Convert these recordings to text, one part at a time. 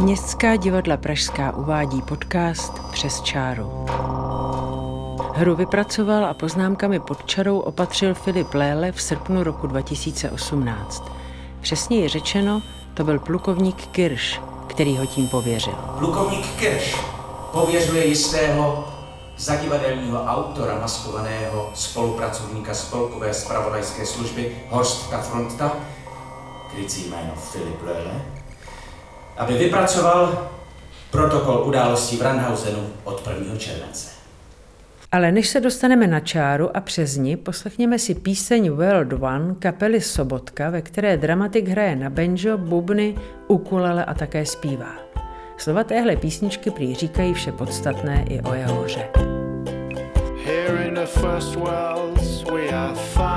Městská divadla Pražská uvádí podcast Přes čáru. Hru vypracoval a poznámkami pod čarou opatřil Filip Léle v srpnu roku 2018. Přesněji řečeno, to byl plukovník Kirš, který ho tím pověřil. Plukovník Kirš pověřuje jistého zadivadelního autora maskovaného spolupracovníka spolkové spravodajské služby Horstka Fronta, krycí jméno Filip Löhle, aby vypracoval protokol událostí v Randhausenu od 1. července. Ale než se dostaneme na čáru a přes ní, poslechněme si píseň World One kapely Sobotka, ve které dramatik hraje na banjo, bubny, ukulele a také zpívá. Slova téhle písničky prý říkají vše podstatné i o jeho hře. Here in the first worlds we are fine,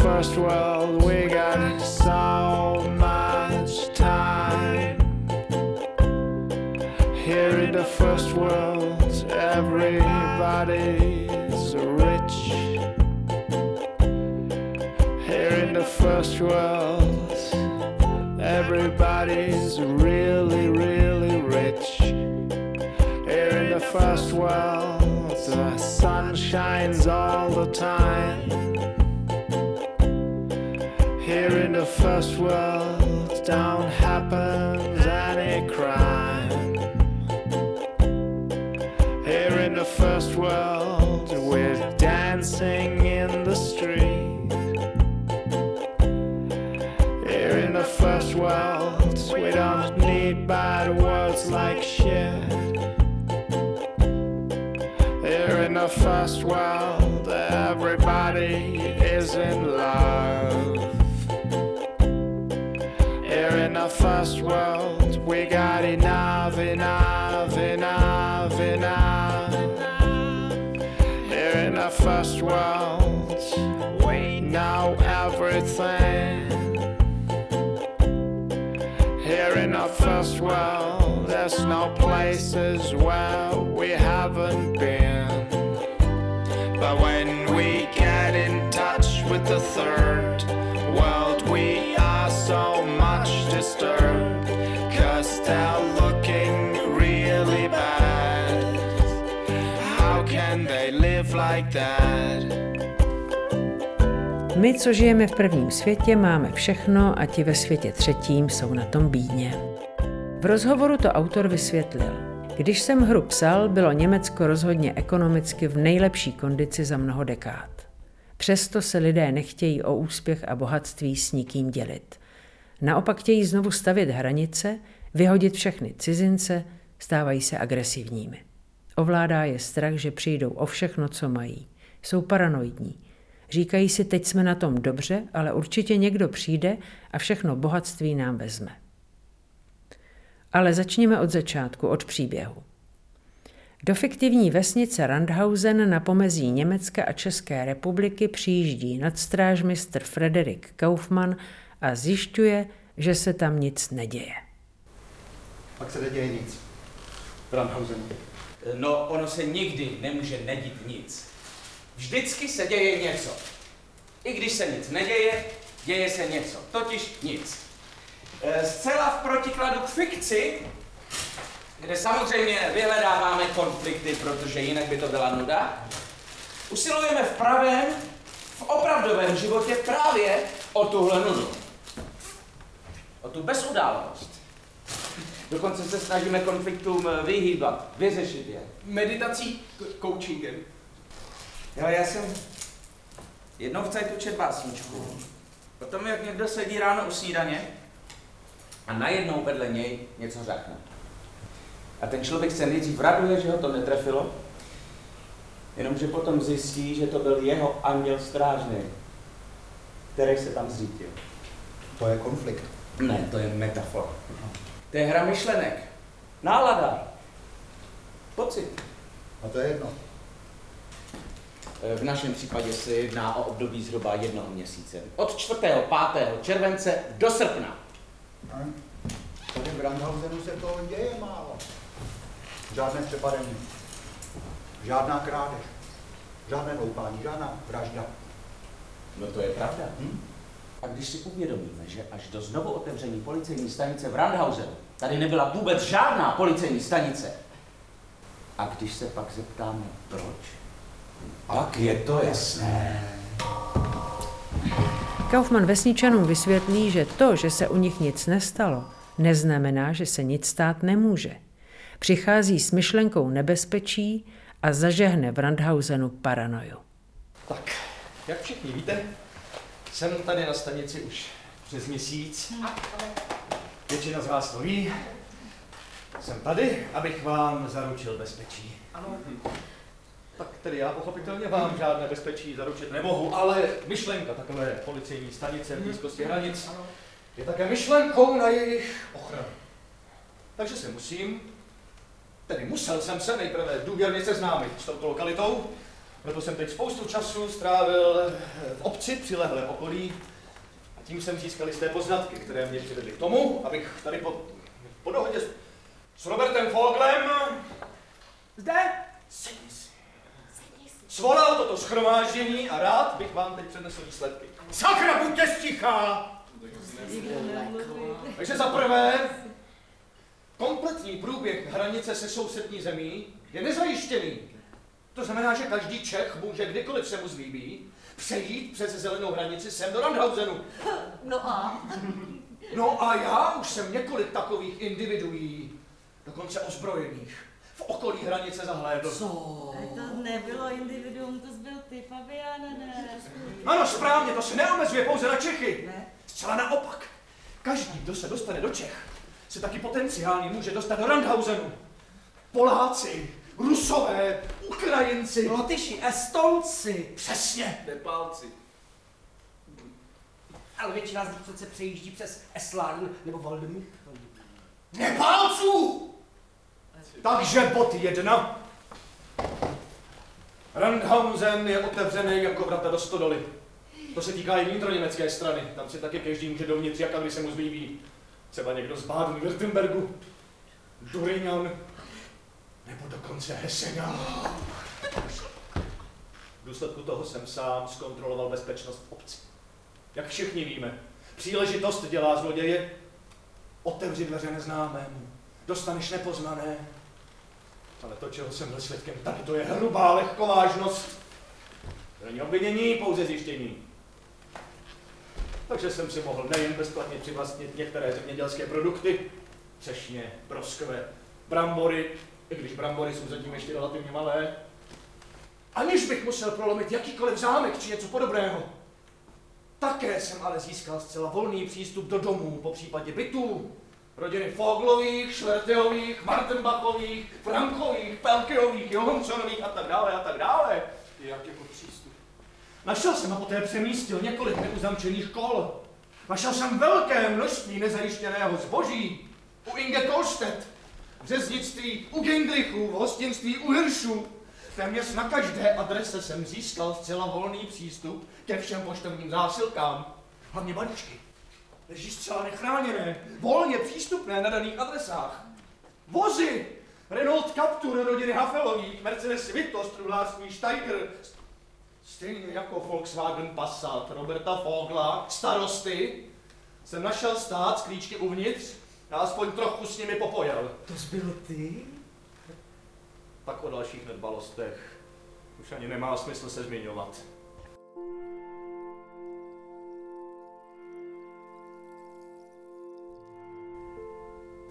first world we got so much time. Here in the first world everybody's rich. Here in the first world everybody's really, really rich. Here in the first world the sun shines all the time. In the first world don't happen any crime. Here in the first world we're dancing in the street. Here in the first world we don't need bad words like shit. Here in the first world everybody Here in the first world, we got enough, enough, enough, enough. Here in the first world, we know everything. Here in the first world, there's no places where we haven't been. But when we get in touch with the third My, co žijeme v prvním světě, máme všechno a ti ve světě třetím jsou na tom bídně. V rozhovoru to autor vysvětlil. Když jsem hru psal, bylo Německo rozhodně ekonomicky v nejlepší kondici za mnoho dekád. Přesto se lidé nechtějí o úspěch a bohatství s nikým dělit. Naopak chtějí znovu stavět hranice, vyhodit všechny cizince, stávají se agresivními. Ovládá je strach, že přijdou o všechno, co mají. Jsou paranoidní. Říkají si, teď jsme na tom dobře, ale určitě někdo přijde a všechno bohatství nám vezme. Ale začněme od začátku, od příběhu. Do fiktivní vesnice Randhausen na pomezí Německa a České republiky přijíždí nadstrážmistr Frederik Kaufmann a zjišťuje, že se tam nic neděje. Pak se neděje nic. V Randhausenu. No, ono se nikdy nemůže nedít nic. Vždycky se děje něco. I když se nic neděje, děje se něco. Totiž nic. E, Zcela v protikladu k fikci, kde samozřejmě vyhledáváme konflikty, protože jinak by to byla nuda, usilujeme v pravém, v opravdovém životě právě o tuhle nudu. O tu bezudálost. Dokonce se snažíme konfliktům vyhýbat, vyřešit je. Meditací, coachingem. Jo, já jsem jednou v cajtu čet básničku. O tom, jak někdo sedí ráno u snídaně a najednou vedle něj něco řekne. A ten člověk se nejdřív raduje, že ho to netrefilo, jenomže potom zjistí, že to byl jeho anděl strážný, který se tam zřítil. To je konflikt. Ne, to je metafora. To je hra myšlenek. Nálada. Pocit. A to je jedno. V našem případě se jedná o období zhruba jednoho měsíce. Od 4. 5. července do srpna. Hm? Tady v Randhausenu se toho děje málo. Žádné přepadení. Žádná krádež. Žádné loupání, žádná vražda. No to je pravda. Hm? A když si uvědomíme, že až do znovu otevření policejní stanice v Randhausenu tady nebyla vůbec žádná policejní stanice, a když se pak zeptáme proč, pak je to jasné. Kaufmann vesničanům vysvětlí, že to, že se u nich nic nestalo, neznamená, že se nic stát nemůže. Přichází s myšlenkou nebezpečí a zažehne v Randhausenu paranoju. Tak, jak všichni víte, jsem tady na stanici už přes měsíc. Většina z vás to ví. Jsem tady, abych vám zaručil bezpečí. Ano. Tak tedy já pochopitelně vám žádné bezpečí zaručit nemohu, ale myšlenka takové policejní stanice v blízkosti hranic je také myšlenkou na jejich ochranu. Takže se musím, tedy musel jsem se nejprve důvěrně seznámit s touto lokalitou, proto jsem teď spoustu času strávil v obci přilehlé okolí a tím jsem získal jisté poznatky, které mě přivedly k tomu, abych tady po, po dohodě s, s Robertem Foglem Zde? sedni si, svolal toto schromáždění a rád bych vám teď přednesl výsledky. Sakra, buďte stichá! Takže za prvé, kompletní průběh hranice se sousední zemí je nezajištěný. To znamená, že každý Čech může kdykoliv se mu zlíbí přejít přes zelenou hranici sem do Randhausenu. No a? No a já už jsem několik takových individuí, dokonce ozbrojených, v okolí hranice zahlédl. Co? To nebylo individuum, to byl ty, Fabiana, ne? Ano, správně, to se neomezuje pouze na Čechy. Ne? Zcela naopak. Každý, kdo se dostane do Čech, se taky potenciálně může dostat do Randhausenu. Poláci, Rusové, Ukrajinci. Lotyši, Estonci. Přesně. Nepálci. Ale většina z nich přece přejíždí přes Eslán nebo Voldemort. Nepálců! Takže bod jedna. Randhausen je otevřený jako vrata do stodoly. To se týká i vnitroněmecké strany. Tam si taky každý může dovnitř, jak a kdy se mu zlíbí. Třeba někdo z Baden-Württembergu, Durinian, nebo dokonce Hesena. V důsledku toho jsem sám zkontroloval bezpečnost v obci. Jak všichni víme, příležitost dělá zloděje. Otevři dveře neznámému, dostaneš nepoznané. Ale to, čeho jsem byl svědkem tady, to je hrubá lehkovážnost. To není obvinění, pouze zjištění. Takže jsem si mohl nejen bezplatně přivlastnit některé zemědělské produkty, třešně, broskve, brambory, i když brambory jsou zatím ještě relativně malé, aniž bych musel prolomit jakýkoliv zámek či něco podobného. Také jsem ale získal zcela volný přístup do domů, po případě bytů, rodiny Foglových, Šlerteových, Martenbachových, Frankových, Pelkeových, Johanssonových a tak dále a tak dále. Jak jako přístup? Našel jsem a poté přemístil několik neuzamčených kol. Našel jsem velké množství nezajištěného zboží. U Inge Kolstedt, řeznictví u Ginglichů, v hostinství u Hiršů. Téměř na každé adrese jsem získal zcela volný přístup ke všem poštovním zásilkám. Hlavně balíčky. Leží zcela nechráněné, volně přístupné na daných adresách. Vozy! Renault Captur rodiny Hafelových, Mercedes Vito, struhlářství Steiger, Stejně jako Volkswagen Passat Roberta Fogla, starosty, jsem našel stát z klíčky uvnitř a aspoň trochu s nimi popojel. To jsi byl ty? Tak o dalších nedbalostech už ani nemá smysl se zmiňovat.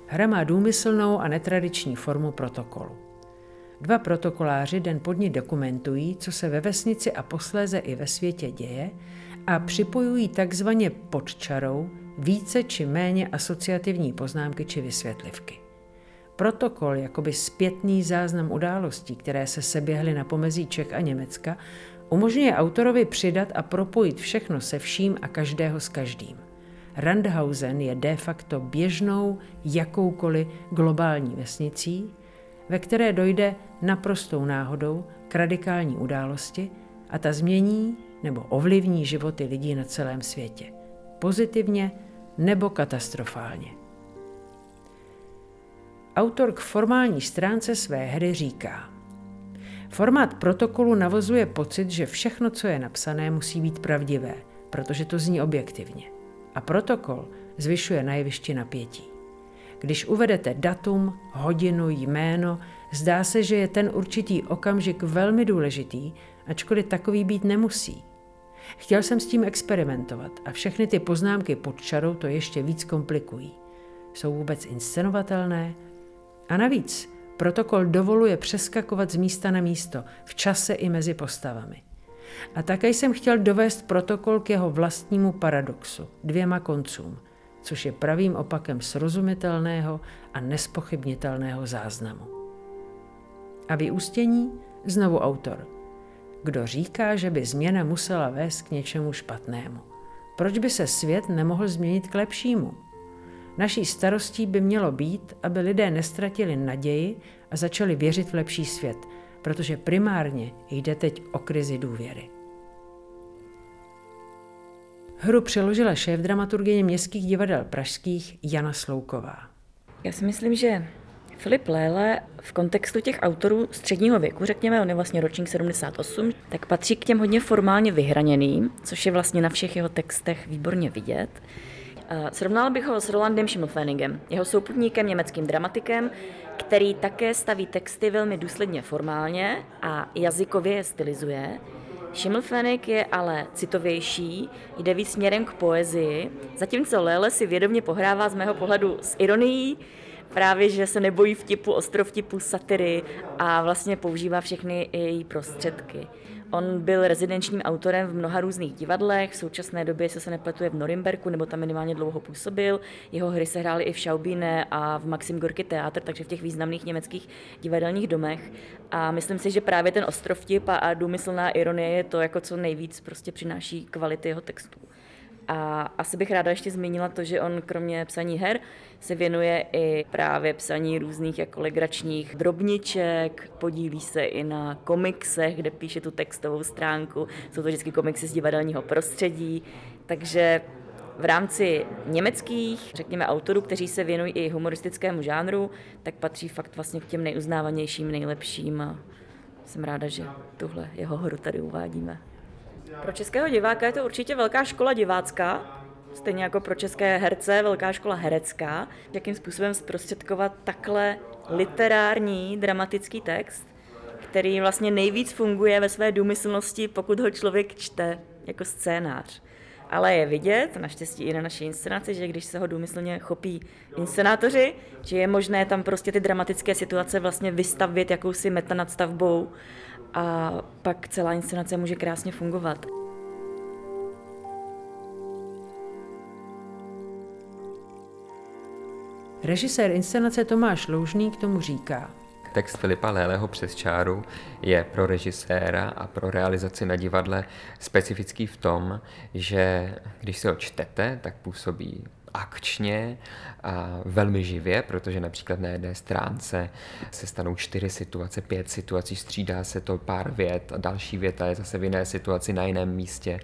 Hra má důmyslnou a netradiční formu protokolu. Dva protokoláři den pod ní dokumentují, co se ve vesnici a posléze i ve světě děje a připojují takzvaně pod čarou více či méně asociativní poznámky či vysvětlivky. Protokol, jakoby zpětný záznam událostí, které se seběhly na pomezí Čech a Německa, umožňuje autorovi přidat a propojit všechno se vším a každého s každým. Randhausen je de facto běžnou jakoukoliv globální vesnicí, ve které dojde naprostou náhodou k radikální události a ta změní nebo ovlivní životy lidí na celém světě. Pozitivně nebo katastrofálně. Autor k formální stránce své hry říká, Formát protokolu navozuje pocit, že všechno, co je napsané, musí být pravdivé. protože to zní objektivně. A protokol zvyšuje na jevišti napětí. Když uvedete datum, hodinu, jméno, zdá se, že je ten určitý okamžik velmi důležitý, ačkoliv takový být nemusí. Chtěl jsem s tím experimentovat a všechny ty poznámky pod čarou to ještě víc komplikují. Jsou vůbec inscenovatelné? A navíc protokol dovoluje přeskakovat z místa na místo, v čase i mezi postavami. A také jsem chtěl dovést protokol k jeho vlastnímu paradoxu, dvěma koncům, což je pravým opakem srozumitelného a nespochybnitelného záznamu. A vyústění znovu autor. Kdo říká, že by změna musela vést k něčemu špatnému? Proč by se svět nemohl změnit k lepšímu? Naší starostí by mělo být, aby lidé nestratili naději a začali věřit v lepší svět, protože primárně jde teď o krizi důvěry. Hru přeložila šéf dramaturgie městských divadel pražských Jana Slouková. Já si myslím, že Filip Léle v kontextu těch autorů středního věku, řekněme, on je vlastně ročník 78, tak patří k těm hodně formálně vyhraněným, což je vlastně na všech jeho textech výborně vidět. Srovnal bych ho s Rolandem Schimmelfenigem, jeho souputníkem, německým dramatikem, který také staví texty velmi důsledně formálně a jazykově je stylizuje. Schimmelfennig je ale citovější, jde víc směrem k poezii, zatímco Lele si vědomě pohrává z mého pohledu s ironií, právě, že se nebojí vtipu, ostrovtipu, satiry a vlastně používá všechny její prostředky. On byl rezidenčním autorem v mnoha různých divadlech, v současné době se se nepletuje v Norimberku, nebo tam minimálně dlouho působil. Jeho hry se hrály i v Schaubine a v Maxim Gorky teátr, takže v těch významných německých divadelních domech. A myslím si, že právě ten ostrovtip a důmyslná ironie je to, jako co nejvíc prostě přináší kvality jeho textů. A asi bych ráda ještě zmínila to, že on kromě psaní her se věnuje i právě psaní různých jako legračních drobniček, podílí se i na komiksech, kde píše tu textovou stránku. Jsou to vždycky komiksy z divadelního prostředí, takže v rámci německých, řekněme, autorů, kteří se věnují i humoristickému žánru, tak patří fakt vlastně k těm nejuznávanějším, nejlepším a jsem ráda, že tuhle jeho hru tady uvádíme. Pro českého diváka je to určitě velká škola divácká, stejně jako pro české herce velká škola herecká. Jakým způsobem zprostředkovat takhle literární, dramatický text, který vlastně nejvíc funguje ve své důmyslnosti, pokud ho člověk čte jako scénář. Ale je vidět, naštěstí i na naší inscenaci, že když se ho důmyslně chopí inscenátoři, že je možné tam prostě ty dramatické situace vlastně vystavit jakousi metanadstavbou a pak celá inscenace může krásně fungovat. Režisér inscenace Tomáš Loužný k tomu říká. Text Filipa Léleho přes čáru je pro režiséra a pro realizaci na divadle specifický v tom, že když si ho čtete, tak působí akčně a velmi živě, protože například na jedné stránce se stanou čtyři situace, pět situací, střídá se to pár vět a další věta je zase v jiné situaci na jiném místě.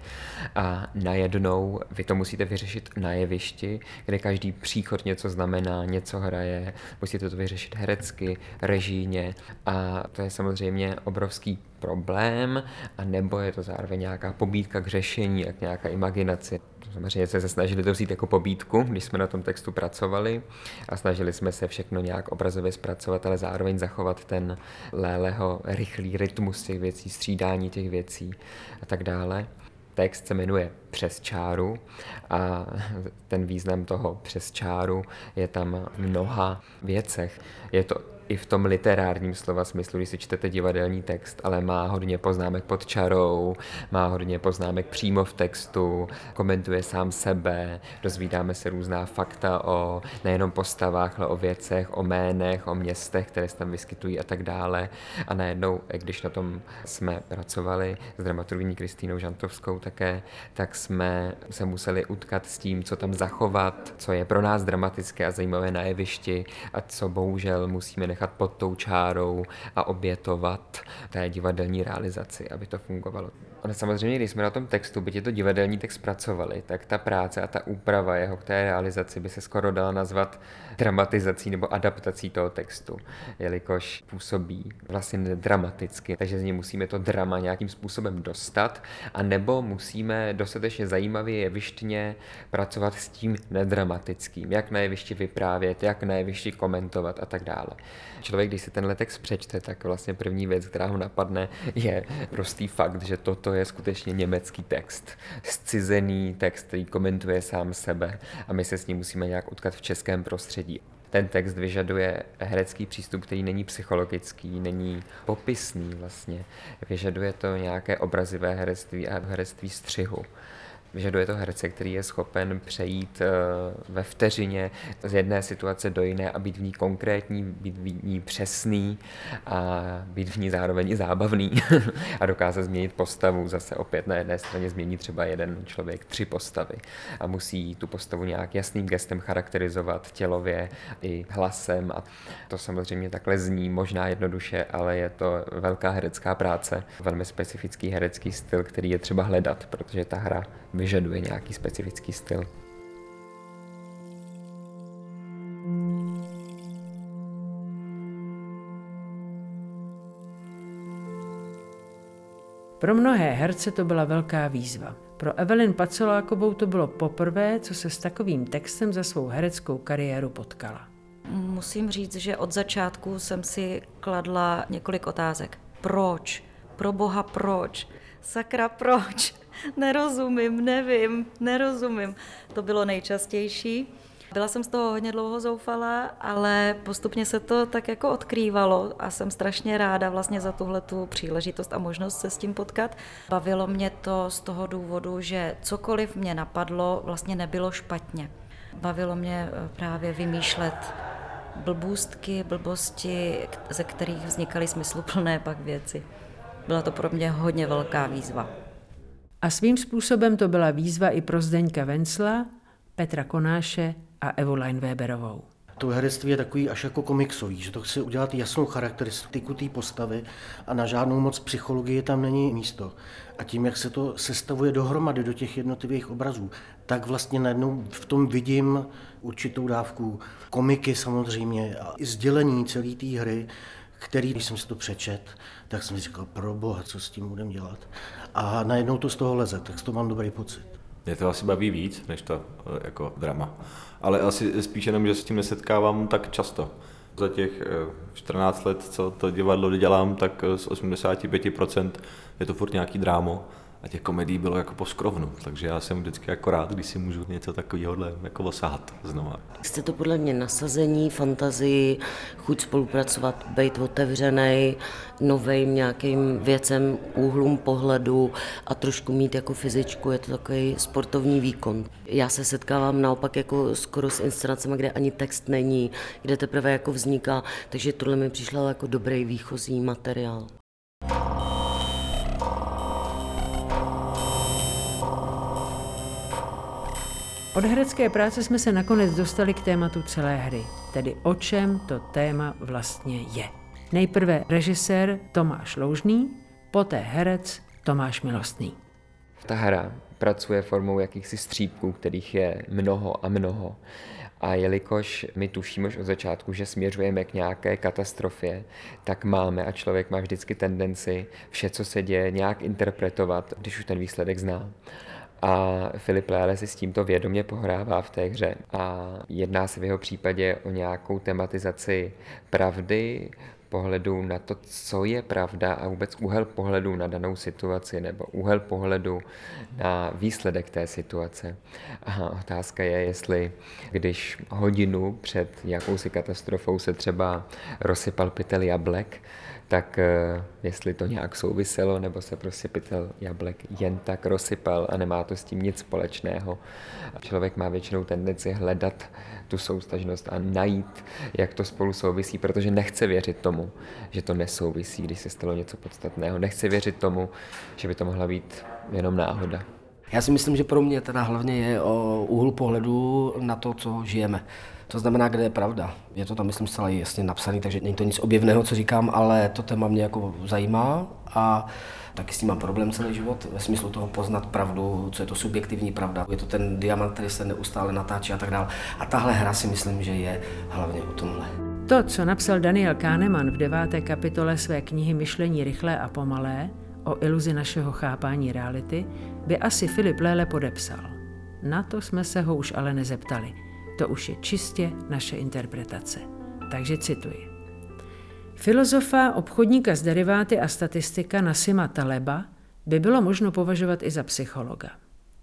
A najednou vy to musíte vyřešit na jevišti, kde každý příchod něco znamená, něco hraje, musíte to vyřešit herecky, režíně a to je samozřejmě obrovský problém, a nebo je to zároveň nějaká pobídka k řešení, jak nějaká imaginace. Samozřejmě jsme se snažili to vzít jako pobídku, když jsme na tom textu pracovali a snažili jsme se všechno nějak obrazově zpracovat, ale zároveň zachovat ten Léleho rychlý rytmus těch věcí, střídání těch věcí a tak dále. Text se jmenuje Přes čáru a ten význam toho přes čáru je tam v mnoha věcech. Je to i v tom literárním slova smyslu, když si čtete divadelní text, ale má hodně poznámek pod čarou, má hodně poznámek přímo v textu, komentuje sám sebe, dozvídáme se různá fakta o nejenom postavách, ale o věcech, o jménech, o městech, které se tam vyskytují a tak dále. A najednou, když na tom jsme pracovali s dramaturgní Kristýnou Žantovskou také, tak jsme se museli utkat s tím, co tam zachovat, co je pro nás dramatické a zajímavé na jevišti a co bohužel musíme nechat pod tou čárou a obětovat té divadelní realizaci, aby to fungovalo. Ono samozřejmě, když jsme na tom textu, byť je to divadelní text pracovali, tak ta práce a ta úprava jeho k té realizaci by se skoro dala nazvat dramatizací nebo adaptací toho textu, jelikož působí vlastně nedramaticky, takže z něj musíme to drama nějakým způsobem dostat, a nebo musíme dostatečně zajímavě jevištně pracovat s tím nedramatickým, jak na jevišti vyprávět, jak na jevišti komentovat a tak dále. Člověk, když si tenhle text přečte, tak vlastně první věc, která ho napadne, je prostý fakt, že toto je skutečně německý text. Scizený text, který komentuje sám sebe a my se s ním musíme nějak utkat v českém prostředí. Ten text vyžaduje herecký přístup, který není psychologický, není popisný vlastně. Vyžaduje to nějaké obrazivé herectví a herectví střihu. Vyžaduje to herce, který je schopen přejít eh, ve vteřině z jedné situace do jiné a být v ní konkrétní, být v ní přesný a být v ní zároveň i zábavný a dokázat změnit postavu. Zase opět na jedné straně změní třeba jeden člověk tři postavy a musí tu postavu nějak jasným gestem charakterizovat tělově i hlasem a to samozřejmě takhle zní možná jednoduše, ale je to velká herecká práce, velmi specifický herecký styl, který je třeba hledat, protože ta hra vyžaduje nějaký specifický styl. Pro mnohé herce to byla velká výzva. Pro Evelyn Pacolákovou to bylo poprvé, co se s takovým textem za svou hereckou kariéru potkala. Musím říct, že od začátku jsem si kladla několik otázek. Proč? Pro boha proč? Sakra proč? Nerozumím, nevím, nerozumím. To bylo nejčastější. Byla jsem z toho hodně dlouho zoufala, ale postupně se to tak jako odkrývalo a jsem strašně ráda vlastně za tuhle tu příležitost a možnost se s tím potkat. Bavilo mě to z toho důvodu, že cokoliv mě napadlo, vlastně nebylo špatně. Bavilo mě eh, právě vymýšlet blbůstky, blbosti, ze kterých vznikaly smysluplné pak věci. Byla to pro mě hodně velká výzva. A svým způsobem to byla výzva i pro Zdeňka Vencla, Petra Konáše a Evoline Weberovou. To herectví je takový až jako komiksový, že to chce udělat jasnou charakteristiku té postavy a na žádnou moc psychologie tam není místo. A tím, jak se to sestavuje dohromady do těch jednotlivých obrazů, tak vlastně najednou v tom vidím určitou dávku komiky samozřejmě a i sdělení celé té hry, který, když jsem si to přečet, tak jsem si říkal, pro boha, co s tím budeme dělat. A najednou to z toho leze, tak to mám dobrý pocit. Mě to asi baví víc, než to eh, jako drama. Ale asi spíš jenom, že s tím nesetkávám tak často. Za těch 14 eh, let, co to divadlo dělám, tak eh, z 85% je to furt nějaký drámo a těch komedií bylo jako po skrovnu, takže já jsem vždycky jako rád, když si můžu něco takového jako osahat znova. Jste to podle mě nasazení, fantazii, chuť spolupracovat, být otevřený novým nějakým věcem, úhlům pohledu a trošku mít jako fyzičku, je to takový sportovní výkon. Já se setkávám naopak jako skoro s inscenacemi, kde ani text není, kde teprve jako vzniká, takže tohle mi přišlo jako dobrý výchozí materiál. Od herecké práce jsme se nakonec dostali k tématu celé hry, tedy o čem to téma vlastně je. Nejprve režisér Tomáš Loužný, poté herec Tomáš Milostný. Ta hra pracuje formou jakýchsi střípků, kterých je mnoho a mnoho. A jelikož my tušíme už od začátku, že směřujeme k nějaké katastrofě, tak máme a člověk má vždycky tendenci vše, co se děje, nějak interpretovat, když už ten výsledek zná. A Filip Léle si s tímto vědomě pohrává v té hře. A jedná se v jeho případě o nějakou tematizaci pravdy, pohledu na to, co je pravda a vůbec úhel pohledu na danou situaci nebo úhel pohledu na výsledek té situace. A otázka je, jestli když hodinu před jakousi katastrofou se třeba rozsypal pytel jablek, tak eh, jestli to nějak souviselo, nebo se prostě pytel jablek jen tak rozsypal a nemá to s tím nic společného. Člověk má většinou tendenci hledat tu soustažnost a najít, jak to spolu souvisí, protože nechce věřit tomu, že to nesouvisí, když se stalo něco podstatného. Nechce věřit tomu, že by to mohla být jenom náhoda. Já si myslím, že pro mě teda hlavně je o úhlu pohledu na to, co žijeme. To znamená, kde je pravda. Je to tam, myslím, zcela jasně napsané, takže není to nic objevného, co říkám, ale to téma mě jako zajímá a taky s tím mám problém celý život, ve smyslu toho poznat pravdu, co je to subjektivní pravda. Je to ten diamant, který se neustále natáčí a tak dále. A tahle hra si myslím, že je hlavně o tomhle. To, co napsal Daniel Kahneman v deváté kapitole své knihy Myšlení rychlé a pomalé o iluzi našeho chápání reality, by asi Filip Léle podepsal. Na to jsme se ho už ale nezeptali. To už je čistě naše interpretace. Takže cituji. Filozofa, obchodníka s deriváty a statistika Nasima Taleba by bylo možno považovat i za psychologa.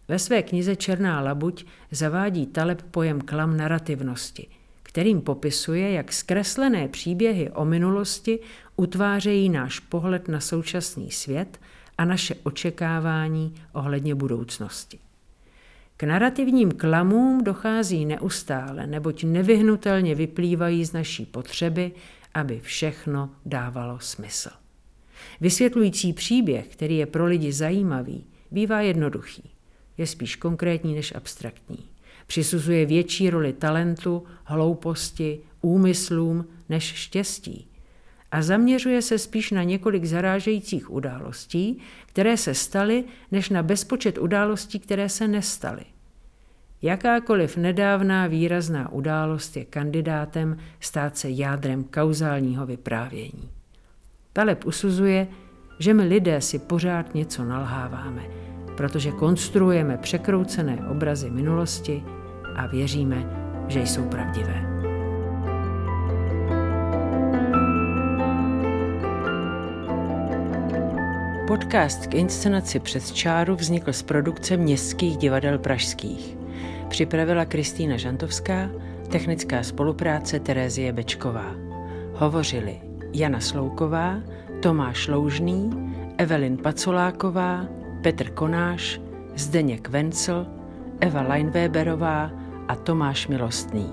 Ve své knize Černá labuť zavádí Taleb pojem klam narrativnosti, kterým popisuje, jak zkreslené příběhy o minulosti utvářejí náš pohled na současný svět a naše očekávání ohledně budoucnosti. K narrativním klamům dochází neustále, neboť nevyhnutelně vyplývají z naší potřeby, aby všechno dávalo smysl. Vysvětlující příběh, který je pro lidi zajímavý, bývá jednoduchý. Je spíš konkrétní než abstraktní. Přisuzuje větší roli talentu, hlouposti, úmyslům než štěstí. A zaměřuje se spíš na několik zarážejících událostí, které se staly, než na bezpočet událostí, které se nestaly. Jakákoliv nedávná výrazná událost je kandidátem stát se jádrem kauzálního vyprávění. Taleb usuzuje, že my lidé si pořád něco nalháváme, protože konstruujeme překroucené obrazy minulosti a věříme, že jsou pravdivé. Podcast k inscenaci přes čáru vznikl z produkce městských divadel pražských. Připravila Kristýna Žantovská, technická spolupráce Terézie Bečková. Hovořili Jana Slouková, Tomáš Loužný, Evelyn Pacoláková, Petr Konáš, Zdeněk Vencel, Eva Leinweberová a Tomáš Milostný.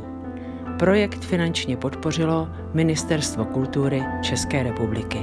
Projekt finančně podpořilo Ministerstvo kultury České republiky.